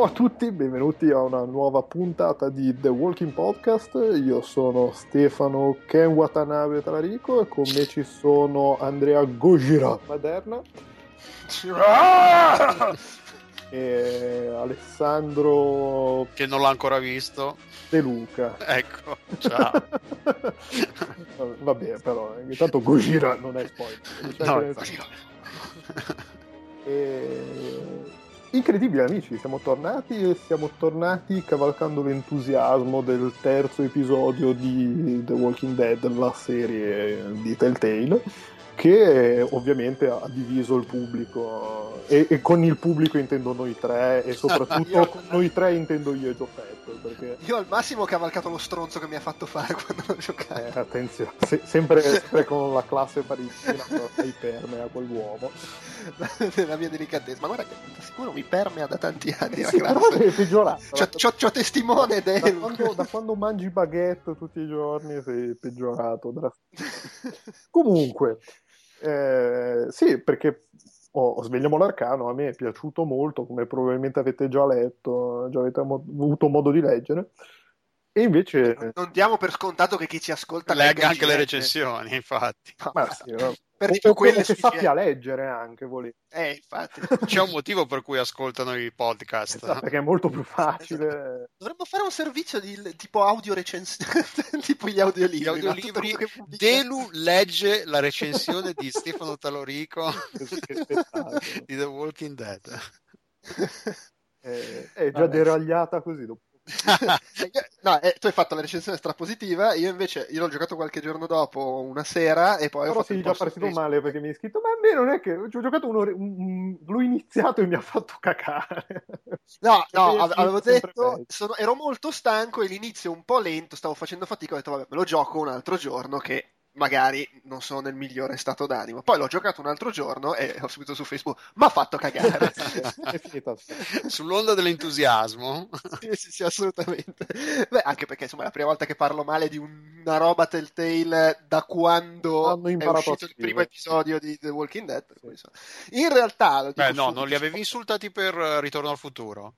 Ciao a tutti, benvenuti a una nuova puntata di The Walking Podcast. Io sono Stefano Ken Watanabe Talarico e con me ci sono Andrea Gojira Maderna e Alessandro che non l'ha ancora visto. De Luca. Ecco, ciao. Vabbè, però intanto Gojira non è spoiler. No, e... Incredibile amici, siamo tornati e siamo tornati cavalcando l'entusiasmo del terzo episodio di The Walking Dead, la serie di Telltale che ovviamente ha diviso il pubblico e, e, con il pubblico intendo noi tre e soprattutto con noi tre intendo io e Gioffetto perché... io al massimo ho cavalcato lo stronzo che mi ha fatto fare quando ho giocato. Eh, attenzione, se, sempre, sempre, con la classe parisina mi permea quell'uomo la mia delicatezza. Ma guarda che sicuro mi permea da tanti anni sì, la classe. è peggiorato. C'ho, c'ho, c'ho testimone da, da, quando, da quando mangi baguette tutti i giorni sei peggiorato comunque eh, sì, perché oh, Svegliamo l'Arcano a me è piaciuto molto, come probabilmente avete già letto, già avete mo- avuto modo di leggere. E invece... Non diamo per scontato che chi ci ascolta legga anche le recensioni, infatti. Ma sì? Per o, quelle che sappia leggere anche, volete. Eh, infatti. C'è un motivo per cui ascoltano i podcast. Esatto, perché è molto più facile. Esatto. Dovremmo fare un servizio di tipo audio recensione, tipo gli audiolibri. Gli audiolibri. No? Delu legge la recensione di Stefano Talorico di The Walking Dead. Eh, è già Vabbè. deragliata così dopo no, eh, tu hai fatto la recensione strapositiva, io invece io l'ho giocato qualche giorno dopo, una sera, e poi Però ho fatto sei già partito male perché mi hai scritto, ma a me non è che ho giocato uno, un, l'ho iniziato e mi ha fatto cacare. No, no, avevo detto, sono, ero molto stanco e l'inizio un po' lento, stavo facendo fatica, ho detto vabbè, me lo gioco un altro giorno che magari non sono nel migliore stato d'animo. Poi l'ho giocato un altro giorno e ho subito su Facebook, ma ha fatto cagare. Sull'onda dell'entusiasmo. sì, sì, sì, assolutamente. Beh, anche perché insomma è la prima volta che parlo male di una roba Telltale da quando è uscito il primo episodio di The Walking Dead. In realtà... Beh, no, non li avevi insultati per Ritorno al futuro?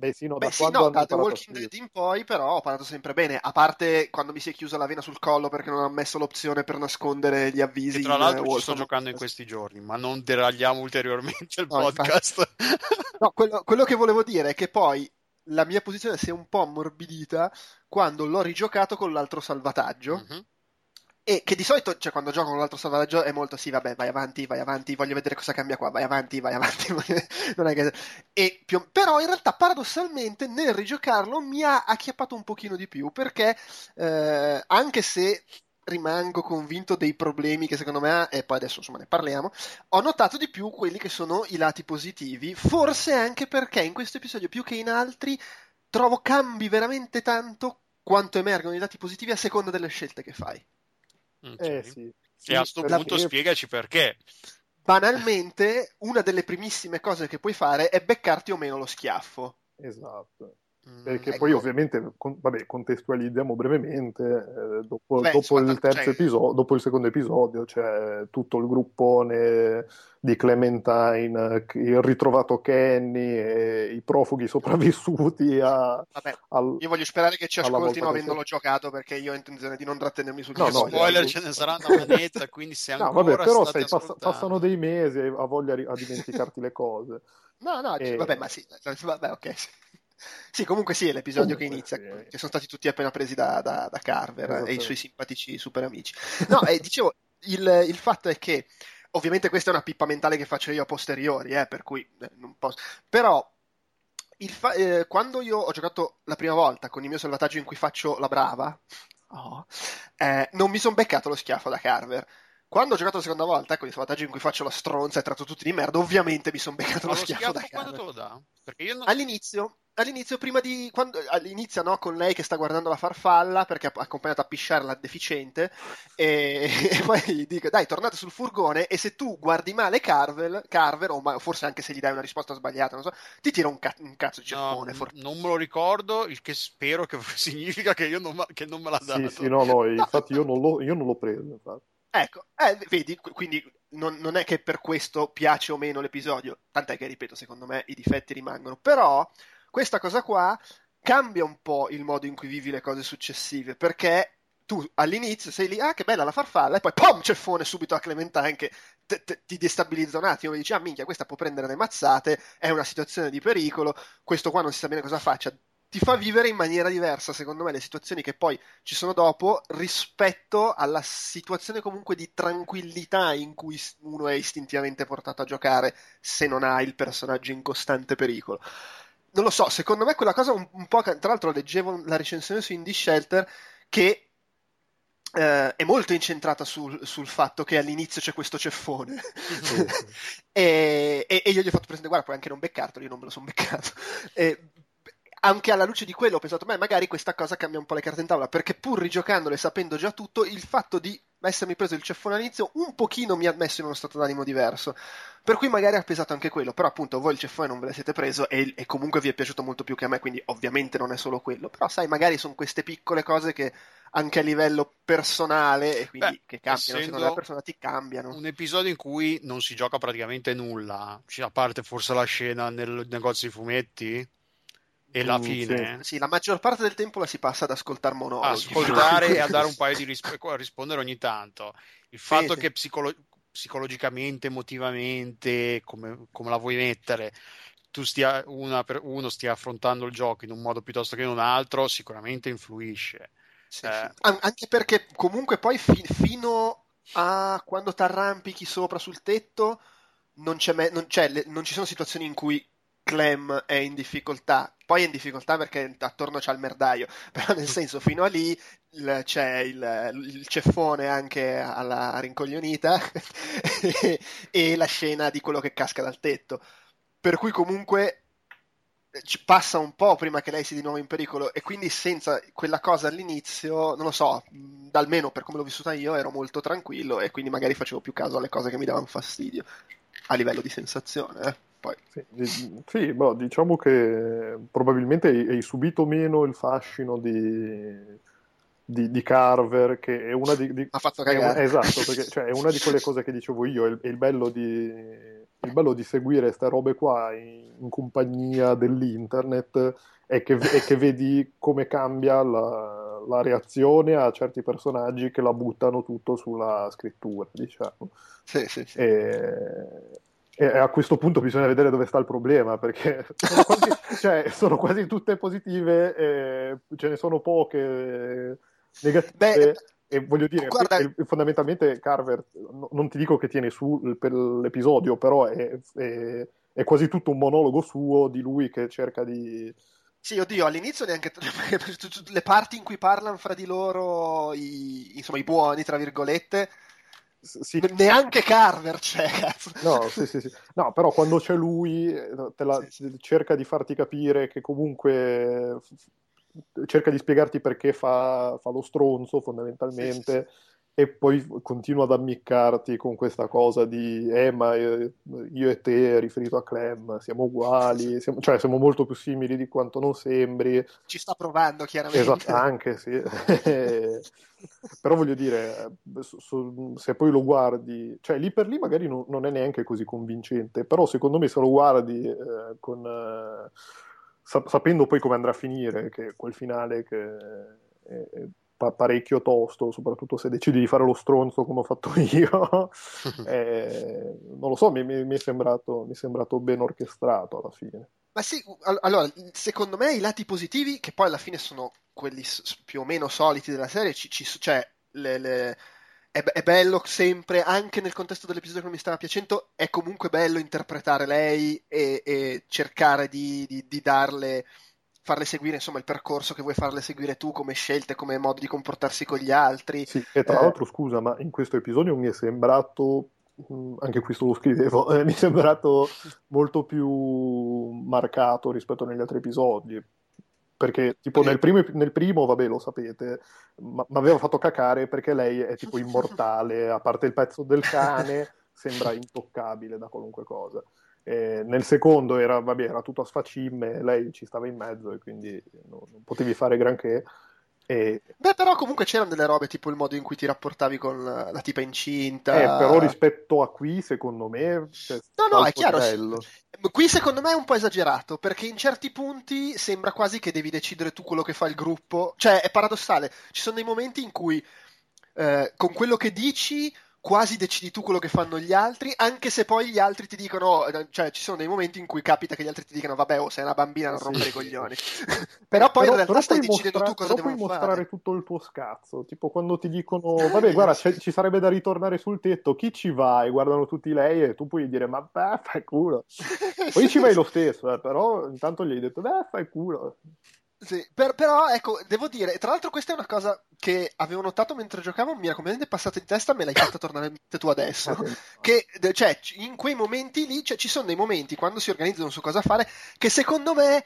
Beh sì, no, Beh, da, sì, no, da The Walking Dead in poi però ho parlato sempre bene, a parte quando mi si è chiusa la vena sul collo perché non ha messo l'opzione per nascondere gli avvisi. E tra l'altro ci sto giocando in questi giorni, ma non deragliamo ulteriormente il no, podcast. no, quello, quello che volevo dire è che poi la mia posizione si è un po' ammorbidita quando l'ho rigiocato con l'altro salvataggio. Mm-hmm e che di solito, cioè, quando gioco con l'altro salvataggio è molto sì, vabbè, vai avanti, vai avanti, voglio vedere cosa cambia qua, vai avanti, vai avanti. non è che... e più... Però in realtà, paradossalmente, nel rigiocarlo mi ha acchiappato un pochino di più, perché eh, anche se rimango convinto dei problemi che secondo me ha, e poi adesso insomma ne parliamo, ho notato di più quelli che sono i lati positivi, forse anche perché in questo episodio più che in altri trovo cambi veramente tanto quanto emergono i lati positivi a seconda delle scelte che fai. Okay. Eh sì. E a questo punto perché... spiegaci perché. Banalmente, una delle primissime cose che puoi fare è beccarti o meno lo schiaffo. Esatto. Perché ecco. poi ovviamente, con, vabbè, contestualizziamo brevemente, eh, dopo, Beh, dopo il terzo cioè... episodio, dopo il secondo episodio c'è tutto il gruppone di Clementine, il ritrovato Kenny e i profughi sopravvissuti a, Vabbè, al, io voglio sperare che ci ascoltino avendolo giocato perché io ho intenzione di non trattenermi sul no, no, spoiler ce ne saranno una manetta quindi se ancora no, vabbè, però sai, pass- passano dei mesi ha voglia a dimenticarti le cose. No no e... vabbè ma sì vabbè ok sì, comunque sì, è l'episodio comunque, che inizia, sì. che sono stati tutti appena presi da, da, da Carver esatto. e i suoi simpatici super amici. No, e dicevo, il, il, fatto è che, ovviamente questa è una pippa mentale che faccio io a posteriori, eh, per cui eh, non posso... Però, fa- eh, quando io ho giocato la prima volta con il mio salvataggio in cui faccio la brava, oh, eh, non mi sono beccato lo schiaffo da Carver quando ho giocato la seconda volta, ecco, i salvataggi in cui faccio la stronza e tratto tutti di merda, ovviamente mi sono beccato lo, lo schiaffo, schiaffo da quando te lo dà? Non... All'inizio, all'inizio, prima di quando all'inizio no, con lei che sta guardando la farfalla perché ha accompagnato a pisciare la deficiente e, e, poi gli dico dai tornate sul furgone e se tu guardi male Carver, Carver o forse anche se gli dai una risposta sbagliata non so, ti tira un, ca- un cazzo di gettone no, non me lo ricordo il che spero che significa che, io non, che non me l'ha dato. sì sì no no. infatti io non, l'ho, io non l'ho preso infatti. Ecco, eh, vedi, quindi non, non, è che per questo piace o meno l'episodio, tant'è che, ripeto, secondo me i difetti rimangono, però questa cosa qua cambia un po' il modo in cui vivi le cose successive, perché tu all'inizio sei lì, ah che bella la farfalla, e poi pom, ceffone subito a Clementine che te, te, ti destabilizza un attimo dici, ah minchia, questa può prendere le mazzate, è una situazione di pericolo, questo qua non si sa bene cosa faccia. Ti fa vivere in maniera diversa, secondo me, le situazioni che poi ci sono dopo rispetto alla situazione comunque di tranquillità in cui uno è istintivamente portato a giocare se non ha il personaggio in costante pericolo non lo so, secondo me quella cosa un, un po'. Tra l'altro, leggevo la recensione su Indie Shelter che eh, è molto incentrata sul, sul, fatto che all'inizio c'è questo ceffone mm-hmm. e, e, e, io gli ho fatto presente guarda puoi anche non beccartelo io non me lo sono beccato e, anche alla luce di quello ho pensato, beh, magari questa cosa cambia un po' le carte in tavola, perché pur rigiocandole sapendo già tutto, il fatto di essermi preso il ceffone all'inizio un pochino mi ha messo in uno stato d'animo diverso. Per cui magari ha pesato anche quello, però appunto voi il ceffone non ve le siete preso e, e comunque vi è piaciuto molto più che a me, quindi ovviamente non è solo quello. Però sai, magari sono queste piccole cose che anche a livello personale e quindi Beh, che cambiano, secondo la persona ti cambiano. Un episodio in cui non si gioca praticamente nulla, a parte forse la scena nel negozio di fumetti e la mm, fine. Sì. sì. la maggior parte del tempo la si passa ad ascoltare monologhi. Ascoltare e a dare un paio di risposte, a rispondere ogni tanto. Il fatto sì, che psicolo- psicologicamente, emotivamente, come, come, la vuoi mettere, tu stia, una per uno stia affrontando il gioco in un modo piuttosto che in un altro, sicuramente influisce. Sì, eh. Anche perché comunque poi fi- fino a quando ti arrampichi sopra sul tetto non, me- non, le- non ci sono situazioni in cui Clem è in difficoltà, poi è in difficoltà perché attorno c'è il merdaio, però nel senso fino a lì il, c'è il, il, ceffone anche alla rincoglionita e, e la scena di quello che casca dal tetto. Per cui comunque ci passa un po' prima che lei sia di nuovo in pericolo e quindi senza quella cosa all'inizio, non lo so, almeno per come l'ho vissuta io ero molto tranquillo e quindi magari facevo più caso alle cose che mi davano fastidio a livello di sensazione. Poi. Sì, sì boh, diciamo che probabilmente hai, subito meno il fascino di, di, di Carver, che è una di... di ha fatto cagare. È, esatto, perché cioè, è una di quelle cose che dicevo io, è, è il bello di, il bello di seguire queste robe qua in, in compagnia dell'internet è che, è che, vedi come cambia la, la, reazione a certi personaggi che la buttano tutto sulla scrittura, diciamo. Sì, sì, sì. E, e a questo punto bisogna vedere dove sta il problema, perché sono quasi, cioè, sono quasi tutte positive, ce ne sono poche negative. Beh, e voglio dire, guarda... fondamentalmente Carver, non ti dico che tiene su per l'episodio, però è, è, è, quasi tutto un monologo suo di lui che cerca di... Sì, oddio, all'inizio neanche le parti in cui parlano fra di loro, i, insomma, i buoni, tra virgolette, sì. Neanche Carver c'è. No, sì, sì, sì. no, però quando c'è lui la, cerca di farti capire che comunque cerca di spiegarti perché fa, fa lo stronzo fondamentalmente e poi continua ad ammiccarti con questa cosa di eh ma io e te riferito a Clem siamo uguali siamo, cioè siamo molto più simili di quanto non sembri. Ci sta provando chiaramente. Esatto anche sì. Però voglio dire se poi lo guardi cioè lì per lì magari non, non è neanche così convincente però secondo me se lo guardi eh, con eh, sapendo poi come andrà a finire che quel finale che è, è parecchio tosto, soprattutto se decidi di fare lo stronzo come ho fatto io. eh, non lo so, mi, mi, mi, è sembrato, mi, è sembrato, ben orchestrato alla fine. Ma sì, allora, secondo me i lati positivi, che poi alla fine sono quelli più o meno soliti della serie, ci, ci, cioè le, le, è, è, bello sempre, anche nel contesto dell'episodio che mi stava piacendo, è comunque bello interpretare lei e, e cercare di, di, di darle farle seguire insomma il percorso che vuoi farle seguire tu come scelte, come modo di comportarsi con gli altri. Sì, e tra eh... l'altro scusa, ma in questo episodio mi è sembrato, mm, anche questo lo scrivevo, eh, mi è sembrato molto più marcato rispetto agli altri episodi. Perché tipo nel primo, nel primo vabbè lo sapete, mi aveva fatto cacare perché lei è tipo immortale, a parte il pezzo del cane, sembra intoccabile da qualunque cosa. Nel secondo era, vabbè, era tutto a sfacimme, lei ci stava in mezzo e quindi non, non potevi fare granché. E... Beh, però comunque c'erano delle robe tipo il modo in cui ti rapportavi con la, la tipa incinta. Eh, però rispetto a qui, secondo me. No, no, è chiaro. Livello. Qui secondo me è un po' esagerato, perché in certi punti sembra quasi che devi decidere tu quello che fa il gruppo. Cioè, è paradossale. Ci sono dei momenti in cui eh, con quello che dici quasi decidi tu quello che fanno gli altri, anche se poi gli altri ti dicono, oh, cioè ci sono dei momenti in cui capita che gli altri ti dicano, vabbè, oh, sei una bambina, non sì. rompere i coglioni. però poi però, in realtà però stai decidendo mostra- tu cosa però puoi mostrare tutto il tuo scazzo, tipo quando ti dicono, vabbè, guarda, ci sarebbe da ritornare sul tetto, chi ci va? E guardano tutti lei e tu puoi dire, ma beh, fai culo. Poi ci vai lo stesso, eh, però intanto gli hai detto, beh, fai culo. Sì, per, però ecco, devo dire, tra l'altro questa è una cosa che avevo notato mentre giocavo, mi era completamente passata in testa, me l'hai fatta tornare in mente tu adesso. che, cioè, in quei momenti lì, cioè, ci sono dei momenti quando si organizzano su cosa fare, che secondo me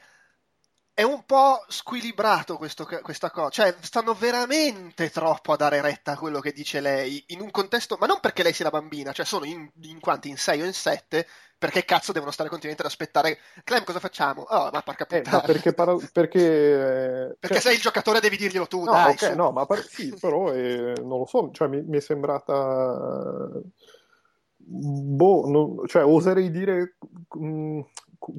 è un po' squilibrato questo, questa cosa, cioè stanno veramente troppo a dare retta a quello che dice lei in un contesto, ma non perché lei sia la bambina, cioè sono in, in quanti, in 6 o in 7, perché cazzo devono stare continuamente ad aspettare? Clem cosa facciamo? Oh ma porca puttana. eh, perché, para- perché, eh, perché cioè... sei il giocatore devi dirglielo tu no, dai okay, no ma par- sì però eh, non lo so cioè mi, mi è sembrata boh non... cioè oserei dire mh, mm,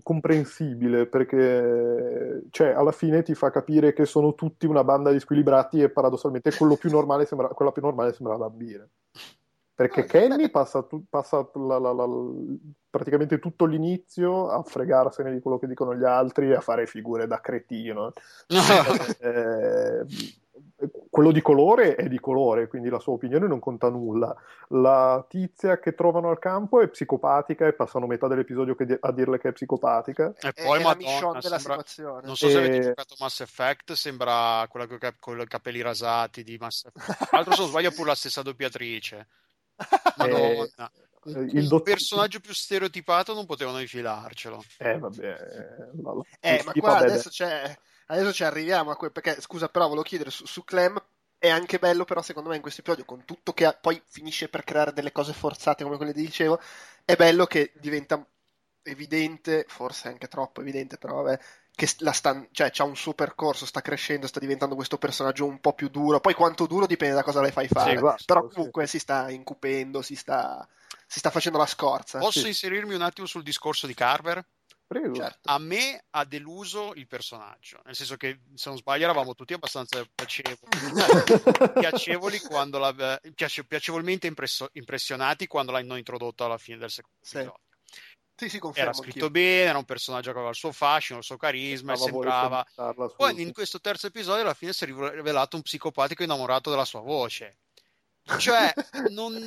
comprensibile perché cioè, alla fine ti fa capire che sono tutti una banda di squilibrati e paradossalmente quello più normale sembra, quella più normale sembra bambina perché no, Kenny passa, tu, passa la, la, la, praticamente tutto l'inizio a fregarsene di quello che dicono gli altri e a fare figure da cretino. Eh, quello di colore è di colore, quindi la sua opinione non conta nulla. La tizia che trovano al campo è psicopatica e passano metà dell'episodio di- a dirle che è psicopatica. E poi, è Madonna, della sembra... situazione. Non so e... se avete giocato Mass Effect, sembra quella con i capelli rasati di Mass Effect. Tra l'altro, se non sbaglio, pure la stessa doppiatrice. Madonna. Eh, il, il dott- personaggio più stereotipato non potevano infilarcelo. Eh, vabbè. La, la, eh, ma qua vabbè, adesso c'è Adesso ci arriviamo a quel perché scusa, però volevo chiedere su, su Clem è anche bello, però secondo me in questo episodio, con tutto che poi finisce per creare delle cose forzate come quelle che dicevo, è bello che diventa evidente, forse anche troppo evidente, però vabbè, che la sta, cioè, ha un suo percorso, sta crescendo, sta diventando questo personaggio un po' più duro. Poi quanto duro dipende da cosa le fai fare. Sì, guarda, però comunque sì. si sta incupendo, si sta, si sta facendo la scorza. Posso sì. inserirmi un attimo sul discorso di Carver? Prego. Certo. A me ha deluso il personaggio, nel senso che se non sbaglio eravamo tutti abbastanza piacevoli, piacevoli quando la, piace, piacevolmente impresso, impressionati quando l'hanno introdotto alla fine del secondo sì. episodio. Sì, sì, era scritto anch'io. bene, era un personaggio che aveva il suo fascino, il suo carisma e sembrava. Poi in questo terzo episodio alla fine si è rivelato un psicopatico innamorato della sua voce. Cioè, non,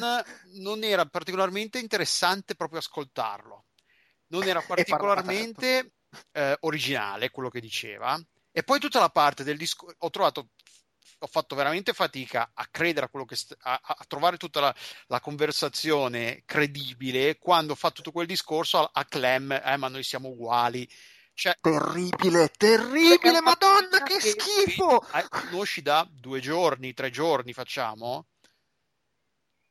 non era particolarmente interessante proprio ascoltarlo non era particolarmente eh, originale quello che diceva. E poi tutta la parte del discorso, ho trovato, ho fatto veramente fatica a credere a quello che, st- a, a, trovare tutta la, la, conversazione credibile quando ho fatto tutto quel discorso a, a Clem, eh, ma noi siamo uguali. Cioè, terribile, terribile, madonna, che, schifo! Che, eh, conosci da due giorni, tre giorni, facciamo?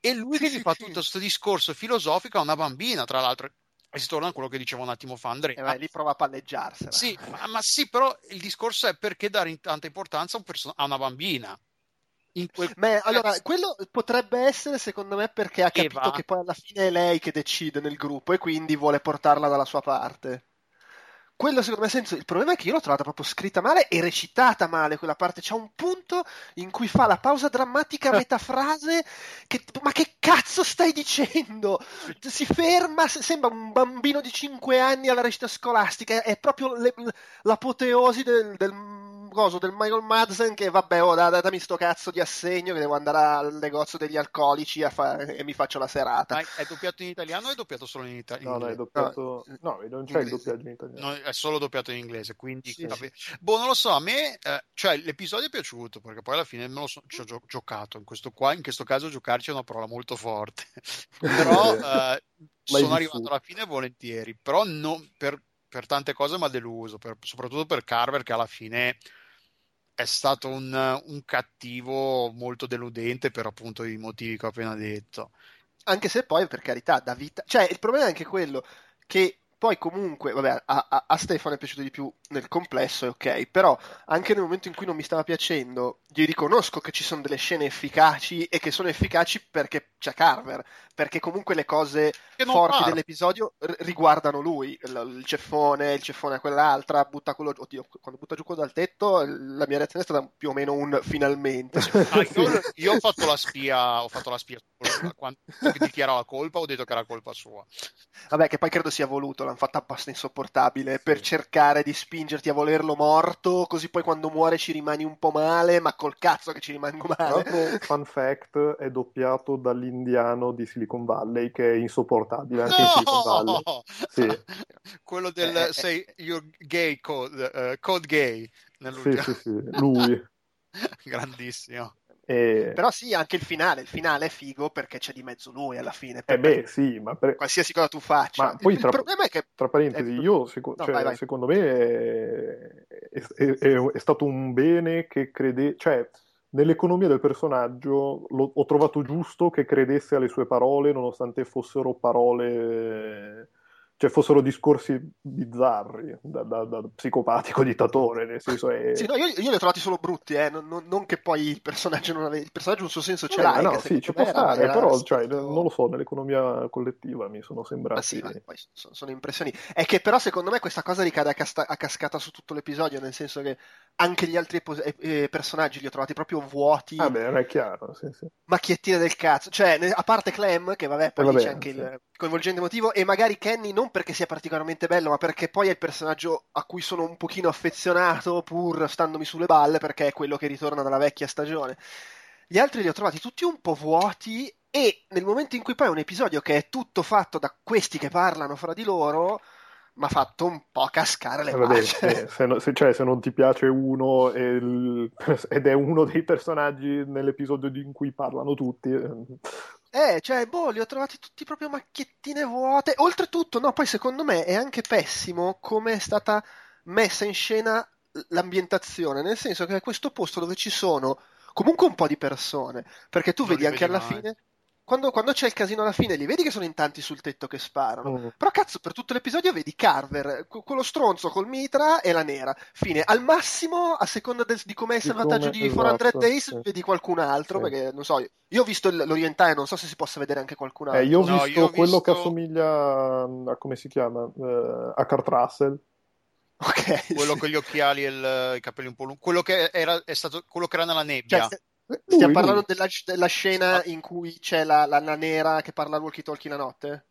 E lui che gli fa tutto questo discorso filosofico a una bambina, tra l'altro. E si torna a quello che diceva un attimo fa Andrea. E vai, lì prova a palleggiarsela. Sì, ma, ma, sì, però il discorso è perché dare tanta importanza a, un person- a una bambina. Quel... Beh, allora, quello potrebbe essere secondo me perché ha capito Eva. che poi alla fine è lei che decide nel gruppo e quindi vuole portarla dalla sua parte quello secondo me senso. Il problema è che io l'ho trovata proprio scritta male e recitata male quella parte. C'è un punto in cui fa la pausa drammatica a metà frase. Che, ma che cazzo stai dicendo? Si ferma, sembra un bambino di 5 anni alla recita scolastica. È proprio le, l'apoteosi del, del coso del Michael Madsen che vabbè, oh, datemi sto cazzo di assegno che devo andare al negozio degli alcolici fa- e mi faccio la serata. Ma è doppiato in italiano o è doppiato solo in italiano? No, no, è doppiato... no, non c'è il doppiaggio in italiano. No, è solo doppiato in inglese, quindi... Sì, sì. Boh, non lo so, a me... Eh, cioè, l'episodio è piaciuto, perché poi alla fine me lo so, ci ho gio- giocato. In questo, qua, in questo caso giocarci è una parola molto forte. Però eh, sono arrivato alla fine volentieri. Però non, per, per tante cose mi ha deluso, per, soprattutto per Carver che alla fine è stato un, un, cattivo molto deludente per appunto i motivi che ho appena detto. Anche se poi, per carità, da vita... Cioè, il problema è anche quello che poi comunque, vabbè, a, a, a Stefano è piaciuto di più nel complesso è ok, però anche nel momento in cui non mi stava piacendo, gli riconosco che ci sono delle scene efficaci e che sono efficaci perché c'è Carver, perché comunque le cose forti parla. dell'episodio r- riguardano lui, il, il, ceffone, il ceffone a quell'altra, butta quello, oddio, quando butta giù quello dal tetto, la mia reazione è stata più o meno un finalmente. Ah, io, io, ho fatto la spia, ho fatto la spia quando dichiarava colpa, ho detto che era colpa sua. Vabbè, che poi credo sia voluto, l'hanno fatta abbastanza insopportabile per cercare di spingerti a volerlo morto, così poi quando muore ci rimani un po' male, ma col cazzo che ci rimango male. Proprio, fun fact, è doppiato dall'indiano di Silicon Valley, che è insopportabile anche no! in Silicon Valley. Sì. Quello del eh, say you're gay code, uh, code gay. Sì, sì, sì, lui. Grandissimo. E... Però sì, anche il finale, il finale è figo perché c'è di mezzo lui alla fine. Eh beh, sì, ma per... qualsiasi cosa tu faccia. Ma poi il tra... problema è che tra parentesi, è... io seco... no, cioè, vai, vai. secondo me è... È, è, stato un bene che crede, cioè nell'economia del personaggio lo... ho trovato giusto che credesse alle sue parole nonostante fossero parole cioè fossero discorsi bizzarri da, da, da psicopatico dittatore nel senso è... sì, no, io, io, li ho trovati solo brutti eh, non, non, non, che poi il personaggio non aveva il personaggio un suo senso ce l'ha no, sì, ci può stare era, però cioè, non lo so nell'economia collettiva mi sono sembrati sì, poi sono, sono, impressioni. È che però secondo me questa cosa ricade a, casta- a, cascata su tutto l'episodio nel senso che anche gli altri epos- eh, personaggi li ho trovati proprio vuoti ah beh è chiaro sì, sì. macchiettine del cazzo cioè a parte Clem che vabbè poi eh, vabbè, c'è anche sì. il coinvolgente emotivo e magari Kenny non perché sia particolarmente bello, ma perché poi è il personaggio a cui sono un pochino affezionato pur standomi sulle balle perché è quello che ritorna dalla vecchia stagione. Gli altri li ho trovati tutti un po' vuoti e nel momento in cui poi è un episodio che è tutto fatto da questi che parlano fra di loro, mi ha fatto un po' cascare le eh, vabbè, se, se, se, cioè, se, non ti piace uno il, ed è uno dei personaggi nell'episodio in cui parlano tutti, eh, eh, cioè, boh, li ho trovati tutti proprio macchiettine vuote. Oltretutto, no, poi secondo me è anche pessimo come è stata messa in scena l'ambientazione, nel senso che è questo posto dove ci sono comunque un po' di persone, perché tu non vedi anche vedi alla mai. fine quando, quando, c'è il casino alla fine, li vedi che sono in tanti sul tetto che sparano. Mm. Però cazzo, per tutto l'episodio vedi Carver, quello stronzo col mitra e la nera. Fine. Al massimo, a seconda del, di com'è il salvataggio di esatto, 400 Days, sì. vedi qualcun altro. Sì. Perché non so, io ho visto l'orientale, non so se si possa vedere anche qualcun altro. Eh, io ho no, visto io quello visto... che assomiglia a come si chiama? Uh, a Kurt Russell. Okay, quello sì. con gli occhiali e il, i capelli un po' lunghi, quello che era, è stato, quello che era nella nebbia. Cioè, Stiamo parlando della, della, scena in cui c'è la, la, la nera che parla al walkie-talkie la notte?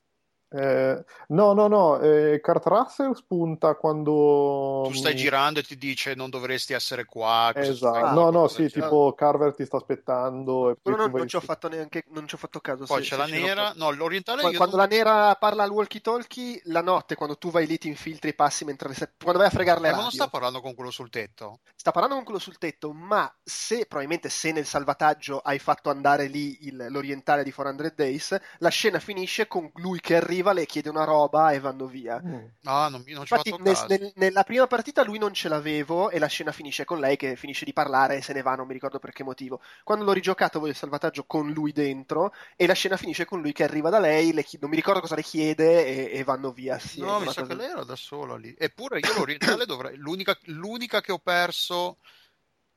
Eh, no, no, no, eh, Kurt Russell spunta quando... Tu stai girando e ti dice non dovresti essere qua. Esatto, ah, no, no, sì, tipo Carver ti sta aspettando. E poi no, non, ci ho fatto neanche, non ci ho fatto caso. Poi se, c'è se la nera, no, l'orientale... Quando, quando non... la nera parla al walkie-talkie, la notte, quando tu vai lì ti infiltri i passi mentre... Quando vai a fregarle eh, Ma non sta parlando con quello sul tetto? Sta parlando con quello sul tetto, ma se, probabilmente se nel salvataggio hai fatto andare lì il, l'orientale di 400 Days, la scena finisce con lui che arriva arriva, le chiede una roba e vanno via. Mm. Ah, non, non Infatti, nel, nel, nella prima partita lui non ce l'avevo e la scena finisce con lei che finisce di parlare e se ne va, non mi ricordo per che motivo. Quando l'ho rigiocato voglio il salvataggio con lui dentro e la scena finisce con lui che arriva da lei, chiede, non mi ricordo cosa le chiede e, e vanno via. Sì, no, mi sa che lei era da sola lì. Eppure io l'orientale dovrei... L'unica, l'unica che ho perso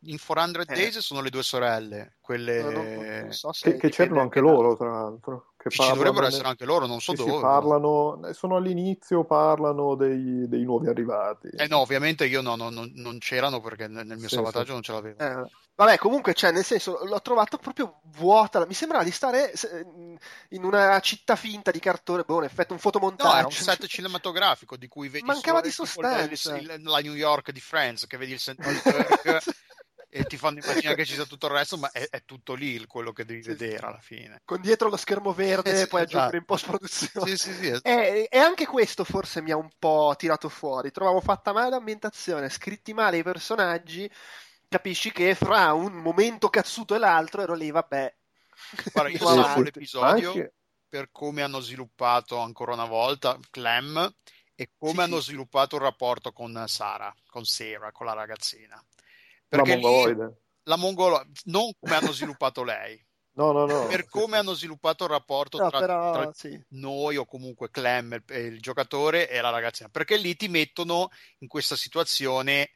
in 400 eh. Days sono le due sorelle, quelle no, no, so che, che c'erano anche loro, tra l'altro. Che ci dovrebbero essere anche loro, non so dove. Parlano, sono all'inizio, parlano dei, dei, nuovi arrivati. Eh no, ovviamente io no, no, non, non c'erano perché nel, mio sì, salvataggio sì. non ce l'avevo. Eh, vabbè, comunque, cioè, nel senso, l'ho trovato proprio vuota. Mi sembrava di stare in una città finta di cartone, boh, in effetti un fotomontaggio. No, era un set cinematografico di cui vedi Mancava di sostanza. Il, la New York di Friends, che vedi il Central Park e ti fanno immaginare che ci sia tutto il resto, ma è, è tutto lì quello che devi sì, vedere sì. alla fine. Con dietro lo schermo verde e eh, poi aggiungere in esatto. post produzione. Sì, sì, sì. Esatto. E, e, anche questo forse mi ha un po' tirato fuori. Trovavo fatta male l'ambientazione, scritti male i personaggi. Capisci che fra un momento cazzuto e l'altro ero lì, vabbè. Guarda, io salvo l'episodio anche... per come hanno sviluppato ancora una volta Clem e come hanno sviluppato il rapporto con Sara, con Sarah, con la ragazzina. Perché la mongoloide. la mongoloide, non come hanno sviluppato lei. No, no, no. Per come hanno sviluppato il rapporto no, tra, però, tra sì. noi o comunque Clem, il giocatore e la ragazzina, perché lì ti mettono in questa situazione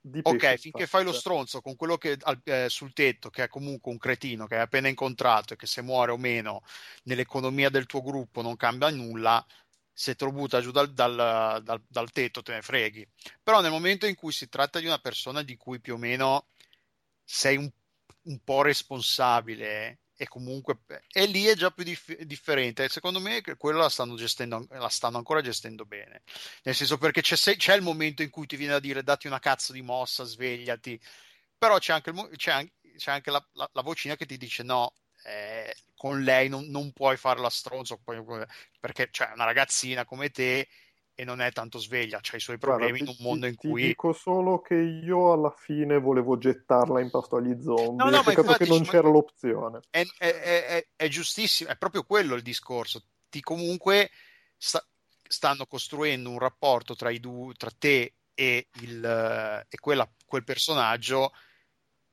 di ok, finché fai lo stronzo con quello che eh, sul tetto, che è comunque un cretino che hai appena incontrato e che se muore o meno nell'economia del tuo gruppo non cambia nulla, se te lo butta giù dal, dal, dal, dal, tetto te ne freghi. Però nel momento in cui si tratta di una persona di cui più o meno sei un, un po' responsabile e comunque e lì è già più dif- differente. Secondo me quello la stanno gestendo la stanno ancora gestendo bene. Nel senso perché c'è, c'è il momento in cui ti viene a dire dati una cazzo di mossa svegliati. Però c'è anche, il, c'è anche, c'è anche la, la, la, vocina che ti dice no eh, con lei non, non puoi fare la stronzo perché c'è cioè, una ragazzina come te e non è tanto sveglia, ha i suoi problemi Guarda, in un mondo ti, in cui... Ti dico solo che io alla fine volevo gettarla in pasto agli zombie, no, no, peccato infatti, che non c'era l'opzione. È, è, è, è, giustissimo, è proprio quello il discorso. Ti comunque sta, stanno costruendo un rapporto tra, i due, tra te e, il, e quella, quel personaggio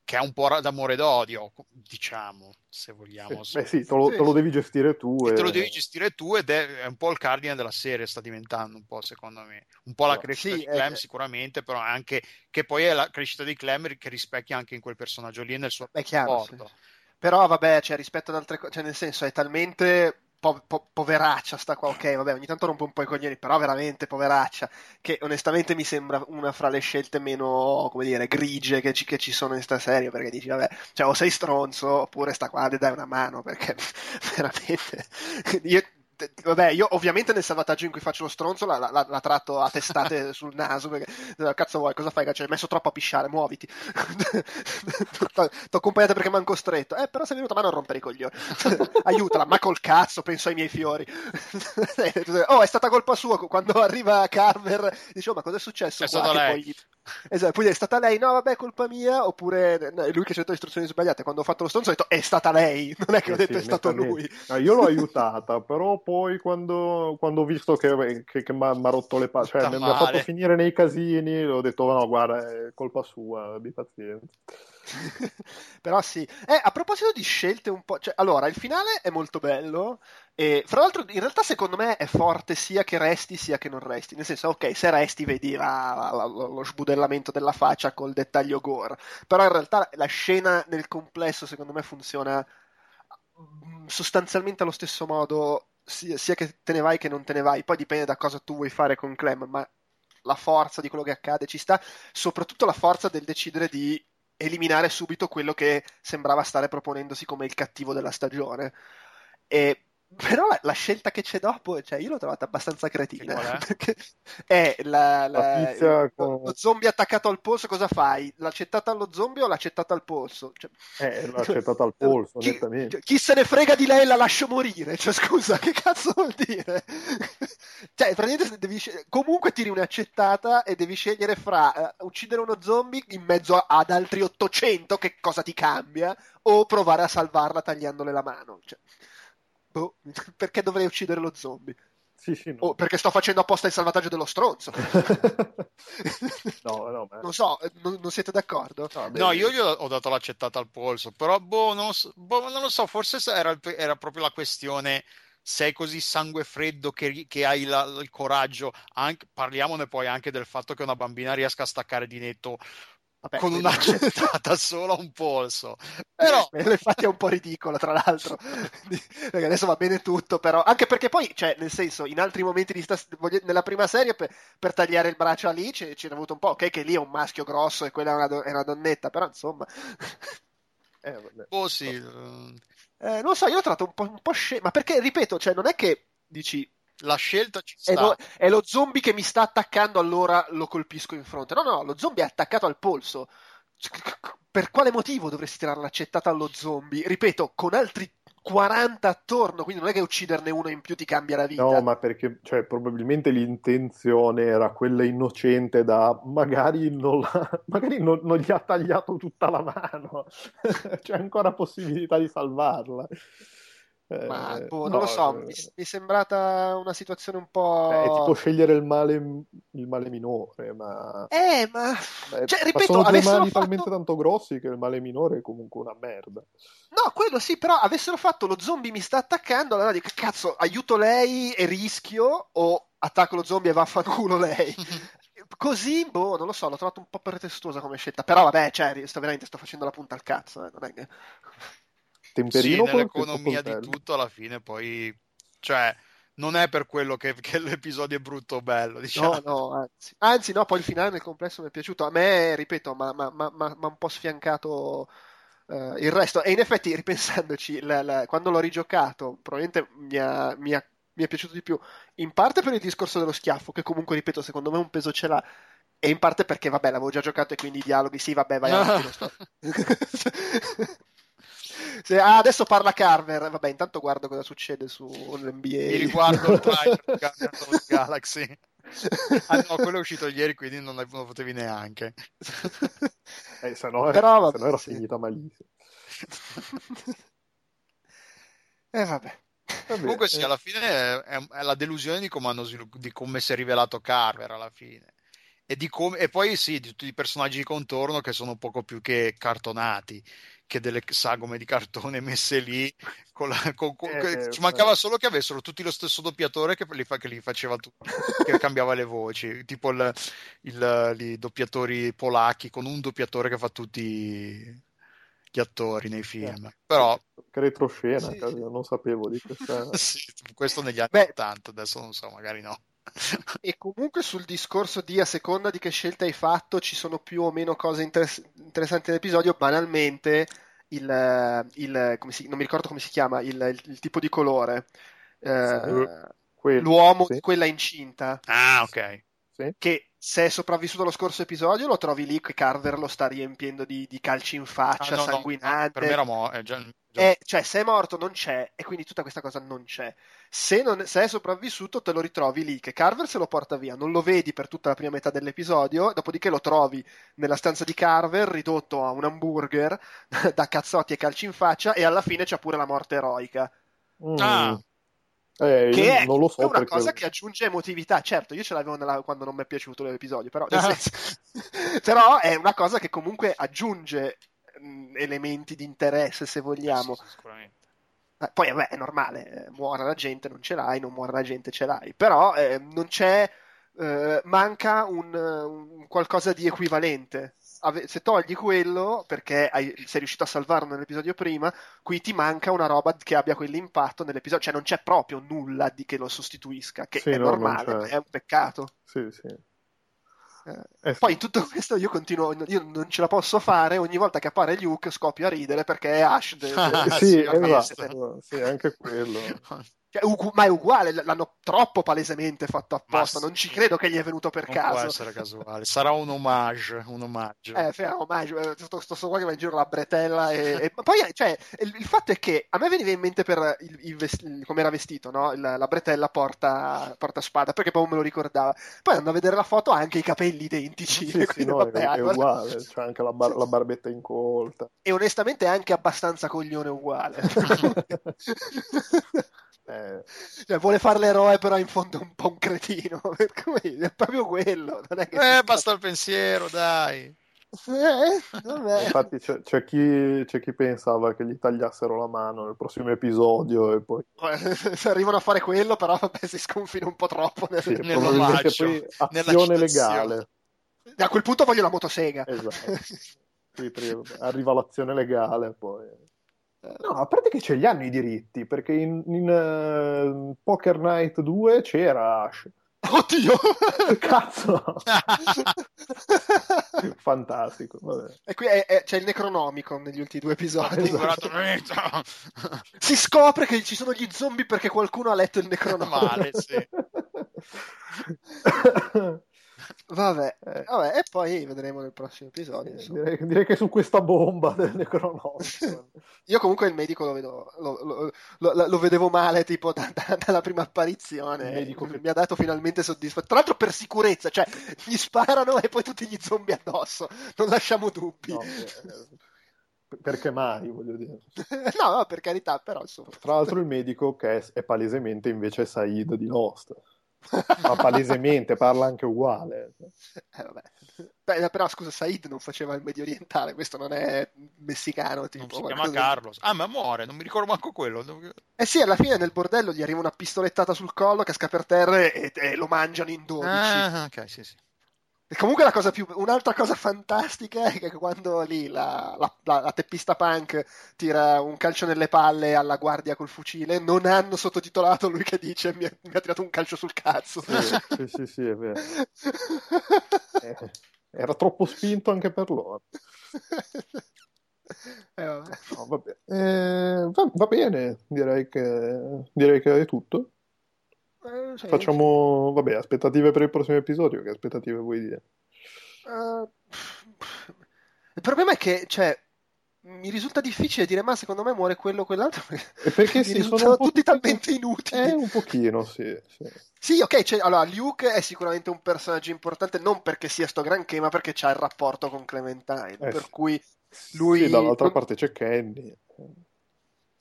che è un po' d'amore d'odio, diciamo, se vogliamo. Sì, beh, sì, te lo, te lo, devi gestire tu. E... Te lo devi gestire tu ed è, un po' il cardine della serie, sta diventando un po', secondo me. Un po' la crescita sì, di Clem, è... sicuramente, però anche che poi è la crescita di Clem che rispecchia anche in quel personaggio lì nel suo rapporto. Sì. Però, vabbè, cioè, rispetto ad altre cose, cioè, nel senso, è talmente po- po- poveraccia sta qua, ok, vabbè, ogni tanto rompe un po' i coglioni, però veramente poveraccia, che onestamente mi sembra una fra le scelte meno, come dire, grigie che ci, che ci sono in sta serie, perché dici, vabbè, cioè o sei stronzo, oppure sta qua, le dai una mano, perché veramente, io vabbè, io ovviamente nel salvataggio in cui faccio lo stronzo la, la, la tratto a testate sul naso perché cazzo vuoi, cosa fai? Cioè, hai messo troppo a pisciare, muoviti. T'ho accompagnata perché mi hanno costretto. Eh, però sei venuta a me non rompere i coglioni. Aiutala, ma col cazzo, penso ai miei fiori. oh, è stata colpa sua quando arriva Carver. Dice, oh, ma cosa è successo? È stata lei. Poi... Esatto, poi è stata lei, no, vabbè, è colpa mia. Oppure è lui che ha scelto le istruzioni sbagliate. Quando ho fatto lo stronzo ho detto, è stata lei. Non è che eh ho detto, sì, è stato lui. No, io l'ho aiutata, però poi quando, quando ho visto che, che, che mi ha rotto le palle, cioè mi ha fatto finire nei casini, ho detto no, guarda, è colpa sua, abbi pazienza. Però sì. Eh, a proposito di scelte un po'... Cioè, allora, il finale è molto bello e fra l'altro in realtà secondo me è forte sia che resti sia che non resti. Nel senso, ok, se resti vedi la, la, lo sbudellamento della faccia col dettaglio gore. Però in realtà la scena nel complesso secondo me funziona mm, sostanzialmente allo stesso modo sia, sia, che te ne vai che non te ne vai, poi dipende da cosa tu vuoi fare con Clem, ma la forza di quello che accade ci sta, soprattutto la forza del decidere di eliminare subito quello che sembrava stare proponendosi come il cattivo della stagione. E però la, la, scelta che c'è dopo, cioè io l'ho trovata abbastanza cretina. è la, la, la con... lo zombie attaccato al polso, cosa fai? L'accettata allo zombie o l'accettata al polso? Cioè... Eh, l'accettata al polso, chi, chi, se ne frega di lei la lascio morire? Cioè, scusa, che cazzo vuol dire? cioè, praticamente devi scel- comunque tiri un'accettata e devi scegliere fra uh, uccidere uno zombie in mezzo a- ad altri 800, che cosa ti cambia? O provare a salvarla tagliandole la mano. Cioè boh, perché dovrei uccidere lo zombie? Sì, sì, no. O perché sto facendo apposta il salvataggio dello stronzo. no, no, beh. Non so, non, non siete d'accordo? No, no, io gli ho dato l'accettata al polso, però boh, non, boh, non lo so, forse era, era, proprio la questione sei così sangue freddo che, che hai la, il coraggio, anche, parliamone poi anche del fatto che una bambina riesca a staccare di netto Vabbè, con una gettata solo a un polso. Però infatti è un po' ridicolo, tra l'altro. perché adesso va bene tutto, però anche perché poi, cioè, nel senso, in altri momenti di sta... nella prima serie per, per tagliare il braccio a lì c'è, c'è avuto un po', ok, che lì è un maschio grosso e quella è una, do... è una donnetta, però insomma. eh, oh sì. Eh, non so, io l'ho trovato un po', un po scemo, ma perché, ripeto, cioè, non è che dici la scelta ci sta. È lo, è lo, zombie che mi sta attaccando, allora lo colpisco in fronte. No, no, lo zombie è attaccato al polso. Per quale motivo dovresti tirare l'accettata allo zombie? Ripeto, con altri 40 attorno, quindi non è che ucciderne uno in più ti cambia la vita. No, ma perché cioè, probabilmente l'intenzione era quella innocente da magari non, la, magari non, non gli ha tagliato tutta la mano, c'è ancora possibilità di salvarla. Eh, Ma boh, non no, lo so, eh, mi, mi, è sembrata una situazione un po'. È tipo scegliere il male, il male minore, ma. Eh, ma. Beh, cioè, ripeto, ma sono due mali fatto... talmente tanto grossi che il male minore è comunque una merda. No, quello sì, però avessero fatto lo zombie mi sta attaccando, allora dico, cazzo, aiuto lei e rischio o attacco lo zombie e vaffanculo lei. Così, boh, non lo so, l'ho trovato un po' pretestuosa come scelta. Però vabbè, cioè, sto veramente sto facendo la punta al cazzo, eh, non è che... Temperino sì, nell'economia di tutto alla fine poi... Cioè, non è per quello che, che, l'episodio è brutto o bello, diciamo. No, no, anzi. anzi, no, poi il finale nel complesso mi è piaciuto. A me, ripeto, ma ha un po' sfiancato uh, il resto. E in effetti, ripensandoci, la, la, quando l'ho rigiocato, probabilmente mi ha, mi ha mi è piaciuto di più. In parte per il discorso dello schiaffo, che comunque, ripeto, secondo me un peso ce l'ha. E in parte perché, vabbè, l'avevo già giocato e quindi i dialoghi, sì, vabbè, vai avanti. Se, ah, adesso parla Carver. Vabbè, intanto guardo cosa succede su NBA. Mi riguardo il trailer di Galaxy. Ah no, quello è uscito ieri, quindi non, lo potevi neanche. Eh, se no, Però, se no era sì. finita malissimo. E eh, vabbè. Vabbè, Comunque sì, eh. alla fine è, è, la delusione di come, hanno svilupp- di come si è rivelato Carver alla fine. E, come, e, poi sì, di tutti i personaggi di contorno che sono poco più che cartonati, che delle sagome di cartone messe lì. Con la, con, con, eh, ci mancava eh. solo che avessero tutti lo stesso doppiatore che li, fa, che li faceva tutti, che cambiava le voci, tipo il, il, i doppiatori polacchi con un doppiatore che fa tutti gli attori nei film. Eh, Però... Che retroscena, sì. non sapevo di questa... sì, questo negli anni Beh, 80, adesso non so, magari no. e comunque sul discorso di a seconda di che scelta hai fatto ci sono più o meno cose interess- interessanti nell'episodio, banalmente il, il si, non mi ricordo come si chiama, il, il, il tipo di colore. Eh, l'uomo sì. di quella incinta. Ah, ok. Sì. Che se è sopravvissuto lo scorso episodio lo trovi lì che Carver lo sta riempiendo di, di calci in faccia, ah, no, sanguinante. No, per me era morto. Eh, già, già... Eh, cioè, se è morto non c'è, e quindi tutta questa cosa non c'è. Se, non, se, è sopravvissuto te lo ritrovi lì, che Carver se lo porta via, non lo vedi per tutta la prima metà dell'episodio, dopodiché lo trovi nella stanza di Carver ridotto a un hamburger da cazzotti e calci in faccia, e alla fine c'ha pure la morte eroica. Mm. Ah. Eh, che è, non lo so è una perché... cosa che aggiunge emotività. Certo, io ce l'avevo nella... quando non mi è piaciuto l'episodio, però, ah. senso... però è una cosa che comunque aggiunge mh, mm, elementi di interesse, se vogliamo. Sì, sicuramente. Eh, poi vabbè, è normale, eh, muore la gente, non ce l'hai, non muore la gente, ce l'hai. Però eh, non c'è, eh, manca un, un qualcosa di equivalente se togli quello perché hai, sei riuscito a salvarlo nell'episodio prima, qui ti manca una roba che abbia quell'impatto nell'episodio, cioè non c'è proprio nulla di che lo sostituisca, che sì, è no, normale, è un peccato. Sì, sì. Eh, eh, poi in tutto questo io continuo, io non ce la posso fare, ogni volta che appare Luke scoppio a ridere perché è Ash. De, de, sì, esatto, sì, anche quello. Cioè, ugu- ma è uguale, l'hanno troppo palesemente fatto apposta, non ci credo che gli è venuto per non caso. Può essere casuale, sarà un omaggio, un omaggio. Eh, un omaggio, eh, sto, sto, sto qua che va in giro la bretella e, e... poi, cioè, il, il, fatto è che a me veniva in mente per il, il vest... come era vestito, no? la, la bretella porta, porta, spada, perché poi me lo ricordava. Poi andando a vedere la foto ha anche i capelli identici. Sì, sì, no, vabbè, è, è uguale, c'è anche la, bar- la barbetta incolta. E onestamente è anche abbastanza coglione uguale. Eh. Cioè, vuole fare l'eroe, però in fondo è un po' un cretino. è proprio quello. eh, basta il pensiero, dai. Eh, Infatti c'è, c'è, chi, c'è, chi, pensava che gli tagliassero la mano nel prossimo episodio e poi... Se arrivano a fare quello però vabbè, si sconfina un po' troppo nel... sì, probabilmente poi azione legale. A quel punto voglio la motosega. Esatto. arriva l'azione legale poi... No, a parte che ce li hanno i diritti, perché in, in uh, Poker Night 2 c'era Ash. Oddio! Cazzo! Fantastico. Vabbè. E qui è, è, c'è il Necronomicon negli ultimi due episodi. Esatto. si scopre che ci sono gli zombie perché qualcuno ha letto il Necronomicon. Male, sì. Vabbè, eh. vabbè, e poi vedremo nel prossimo episodio. Direi, direi, che su questa bomba del Necronomicon. Io comunque il medico lo, vedo, lo, lo, lo, vedevo male tipo da, da, dalla prima apparizione. Il medico che... mi ha dato finalmente soddisfatto. Tra l'altro per sicurezza, cioè gli sparano e poi tutti gli zombie addosso. Non lasciamo dubbi. No, perché mai, voglio dire. no, no, per carità, però insomma. Tra l'altro il medico che è, è palesemente invece Said di Lost. Ma palesemente, parla anche uguale. Eh, vabbè. Beh, però scusa, Said non faceva il medio orientale, questo non è messicano. Tipo, non si chiama Carlos. Ah, ma muore, non mi ricordo manco quello. Eh sì, alla fine nel bordello gli arriva una pistolettata sul collo, casca per terra e, e lo mangiano in 12. Ah, ok, sì, sì. E comunque la cosa più, un'altra cosa fantastica è che quando lì la, la, la, la, teppista punk tira un calcio nelle palle alla guardia col fucile, non hanno sottotitolato lui che dice mi ha, mi ha tirato un calcio sul cazzo. Sì, sì, sì, sì è vero. eh, era troppo spinto anche per loro. Eh, vabbè. No, vabbè. Eh, va, va, bene, direi che, direi che è tutto. Eh, sì, Facciamo, sì. vabbè, aspettative per il prossimo episodio. Che aspettative vuoi dire? Uh, il problema è che, cioè, mi risulta difficile dire, ma secondo me muore quello o quell'altro. E perché sì, sono tutti talmente inutili. Eh, un pochino, sì. Sì, sì ok, cioè, allora, Luke è sicuramente un personaggio importante, non perché sia sto granché, ma perché c'ha il rapporto con Clementine. Eh, per cui lui... Sì, dall'altra parte c'è Kenny.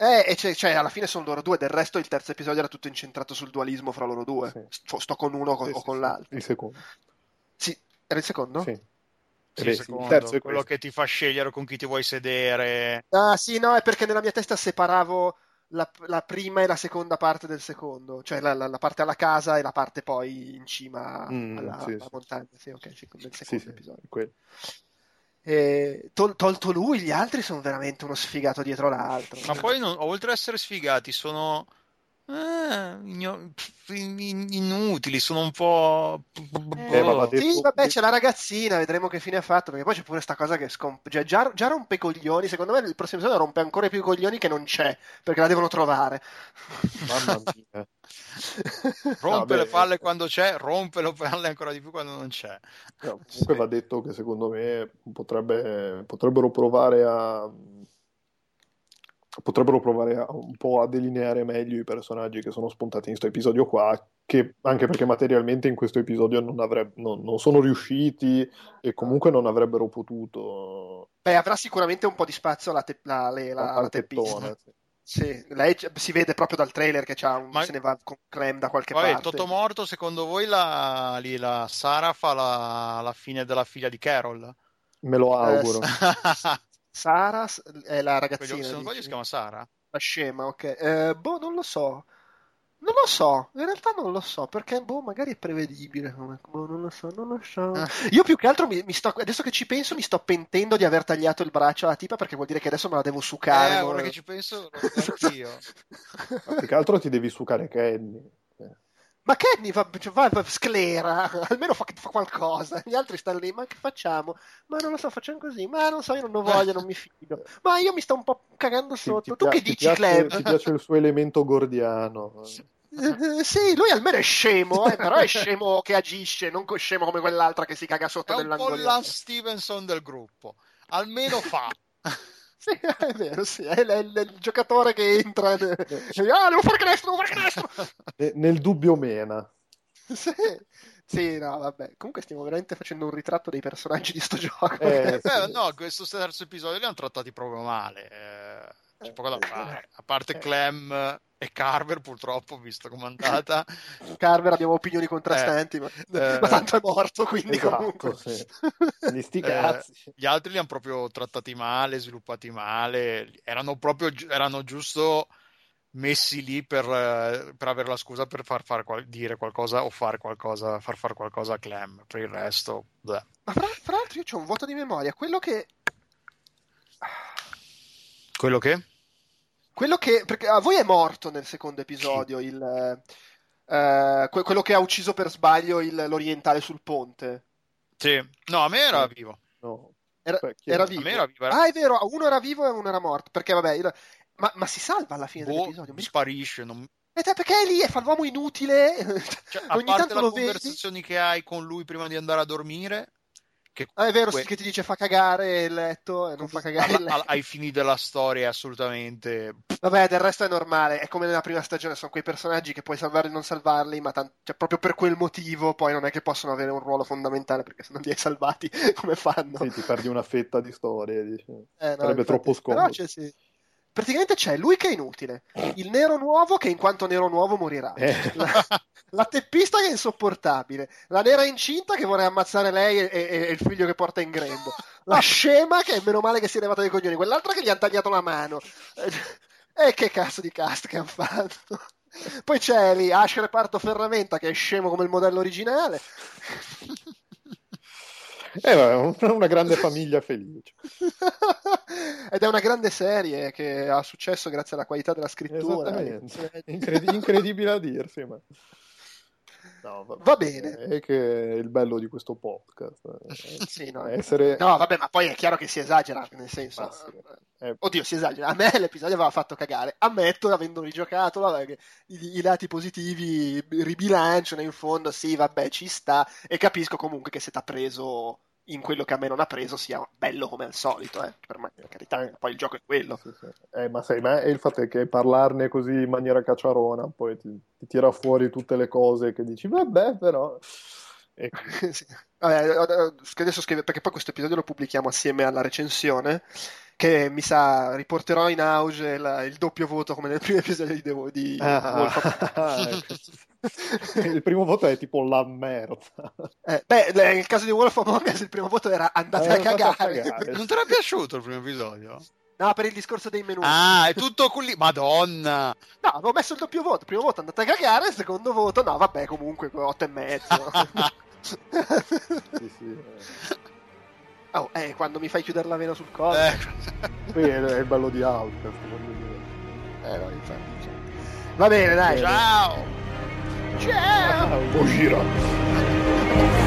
Eh, e c'è, cioè, alla fine sono loro due, del resto il terzo episodio era tutto incentrato sul dualismo fra loro due. Sì. Sto, sto, con uno o, sì, o con l'altro. Il secondo. Sì, era il secondo? Sì. Sì, il, secondo, il terzo è quello che ti fa scegliere con chi ti vuoi sedere. Ah, sì, no, è perché nella mia testa separavo la, la prima e la seconda parte del secondo, cioè la, la, la, parte alla casa e la parte poi in cima mm, alla, sì, alla montagna. Sì, ok, del secondo episodio. Quello. E, tol- tolto lui, gli altri sono veramente uno sfigato dietro l'altro. Ma poi, non, oltre ad essere sfigati, sono eh, inutili, sono un po'. Eh, vabbè, sì, vabbè, c'è la ragazzina, vedremo che fine ha fatto. Perché poi c'è pure questa cosa che scomp- cioè, già, già, rompe i coglioni. Secondo me il prossimo episodio rompe ancora più i coglioni che non c'è perché la devono trovare. Mamma mia. rompe no, le palle quando c'è, rompe le palle ancora di più quando non c'è. No, comunque sì. va detto che secondo me potrebbe, potrebbero provare a potrebbero provare a, un po' a delineare meglio i personaggi che sono spuntati in questo episodio qua, che anche perché materialmente in questo episodio non, avrebbe, non, non, sono riusciti e comunque non avrebbero potuto... Beh, avrà sicuramente un po' di spazio la, te- la, la, la, la teppista. Sì. Sì, lei si vede proprio dal trailer che un, Ma... se ne va con creme da qualche Vabbè, parte. Toto morto, secondo voi la, lì, la Sara fa la, la, fine della figlia di Carol? Me lo auguro. Eh, Sara è la ragazzina. Se non sbaglio si chiama Sara. La scema, ok. Eh, boh, non lo so. Non lo so, in realtà non lo so, perché boh, magari è prevedibile. Boh, non lo so, non lo so. Ah. Io più che altro mi, mi, sto, adesso che ci penso, mi sto pentendo di aver tagliato il braccio alla tipa perché vuol dire che adesso me la devo sucare. Eh, ora che ci penso, lo io. più che altro ti devi sucare Kenny. Ma Kenny va, cioè, va, va, sclera, almeno fa, fa, qualcosa. Gli altri stanno lì, ma che facciamo? Ma non lo so, facciamo così. Ma non so, io non lo voglio, non mi fido. Ma io mi sto un po' cagando sotto. Ti, tu che dici, Clem? Ti piace il suo elemento gordiano. Uh, sì, lui almeno è scemo, eh, però è scemo che agisce, non scemo come quell'altra che si caga sotto nell'angolo. È un po' la Stevenson del gruppo. Almeno fa. Sì, è vero, sì, è, è, è il giocatore che entra e ah, devo fare canestro, devo fare canestro! Nel dubbio mena. Sì. Sì, no, vabbè. Comunque stiamo veramente facendo un ritratto dei personaggi di sto gioco. Eh, sì. eh, no, questo terzo episodio li hanno trattati proprio male. Eh, c'è poco da eh, fare. A parte eh. Clem e Carver, purtroppo, visto come è andata. Carver abbiamo opinioni contrastanti, ma, eh, ma, tanto è morto, quindi esatto, comunque. Sì. Sti cazzi. gli altri li hanno proprio trattati male, sviluppati male. Erano proprio erano giusto messi lì per, per avere la scusa per far, far qual- dire qualcosa o fare qualcosa, far fare qualcosa a Clem. Per il resto, bleh. ma fra, fra l'altro, io ho un vuoto di memoria. Quello che. Quello che? Quello che. Perché a voi è morto nel secondo episodio sì. il. Uh, que- quello che ha ucciso per sbaglio il, l'orientale sul ponte. Sì, no, a me era vivo. No. Era, era, vivo. Era vivo era... Ah, è vero, uno era vivo e uno era morto. Perché, vabbè, io... ma, ma, si salva alla fine boh, dell'episodio? Mi sparisce. Non... Eh, perché è lì e fa l'uomo inutile. Cioè, Ogni tanto lo conversazioni vedi. che hai con lui prima di andare a dormire, Che ah, è vero, que... che ti dice fa cagare il letto e non fa cagare il letto. Ai fini della storia, assolutamente. Vabbè, del resto è normale. È come nella prima stagione, sono quei personaggi che puoi salvarli o non salvarli, ma tant- cioè, proprio per quel motivo poi non è che possono avere un ruolo fondamentale perché se non li hai salvati, come fanno? Sì, ti perdi una fetta di storie. Dici. Eh, no, Sarebbe infatti, troppo scomodo. Però c'è, sì praticamente c'è lui che è inutile, il nero nuovo che in quanto nero nuovo morirà, eh. la, la, teppista che è insopportabile, la nera incinta che vorrei ammazzare lei e, e, e, il figlio che porta in grembo, la scema che è meno male che si è levata dai coglioni, quell'altra che gli hanno tagliato la mano. E che cazzo di cast che hanno fatto? Poi c'è lì Ash Reparto Ferramenta che è scemo come il modello originale. È una grande famiglia felice. Ed è una grande serie che ha successo grazie alla qualità della scrittura. Incredi- incredibile a dirsi, ma... No, va, va, bene. È che è il bello di questo podcast. sì, no. Essere... no, vabbè, ma poi è chiaro che si esagera, nel senso... Sì. Eh. Oddio, si esagera. A me l'episodio aveva fatto cagare. Ammetto, avendo rigiocato, vabbè, i, i, lati positivi ribilanciano in fondo. Sì, vabbè, ci sta. E capisco comunque che se t'ha preso in quello che a me non ha preso sia bello come al solito, eh. per me, per carità, poi il gioco è quello. Sì, sì. Eh, ma sai, ma il fatto è che parlarne così in maniera cacciarona poi ti, ti tira fuori tutte le cose che dici, vabbè, però... Ecco. sì. Vabbè, adesso scrive, perché poi questo episodio lo pubblichiamo assieme alla recensione che mi sa riporterò in auge la, il doppio voto come nel primo episodio di, Devo, di ah, ecco. Il primo voto è tipo la merda eh, beh nel caso di Wolf Among Us il primo voto era andate, eh, a, cagare. a, cagare. non ti era piaciuto il primo episodio? No, per il discorso dei menu. Ah, è tutto lì. Madonna. No, avevo messo il doppio voto. Primo voto andate a cagare, il secondo voto, no, vabbè, comunque 8 e mezzo. sì, sì. Eh. Oh, eh, quando mi fai chiudere la vena sul collo. Eh. Qui è, è, il bello di Outcast, voglio dire. Eh, no, infatti, infatti. Va bene, dai. Ciao. Tchau! Fugira!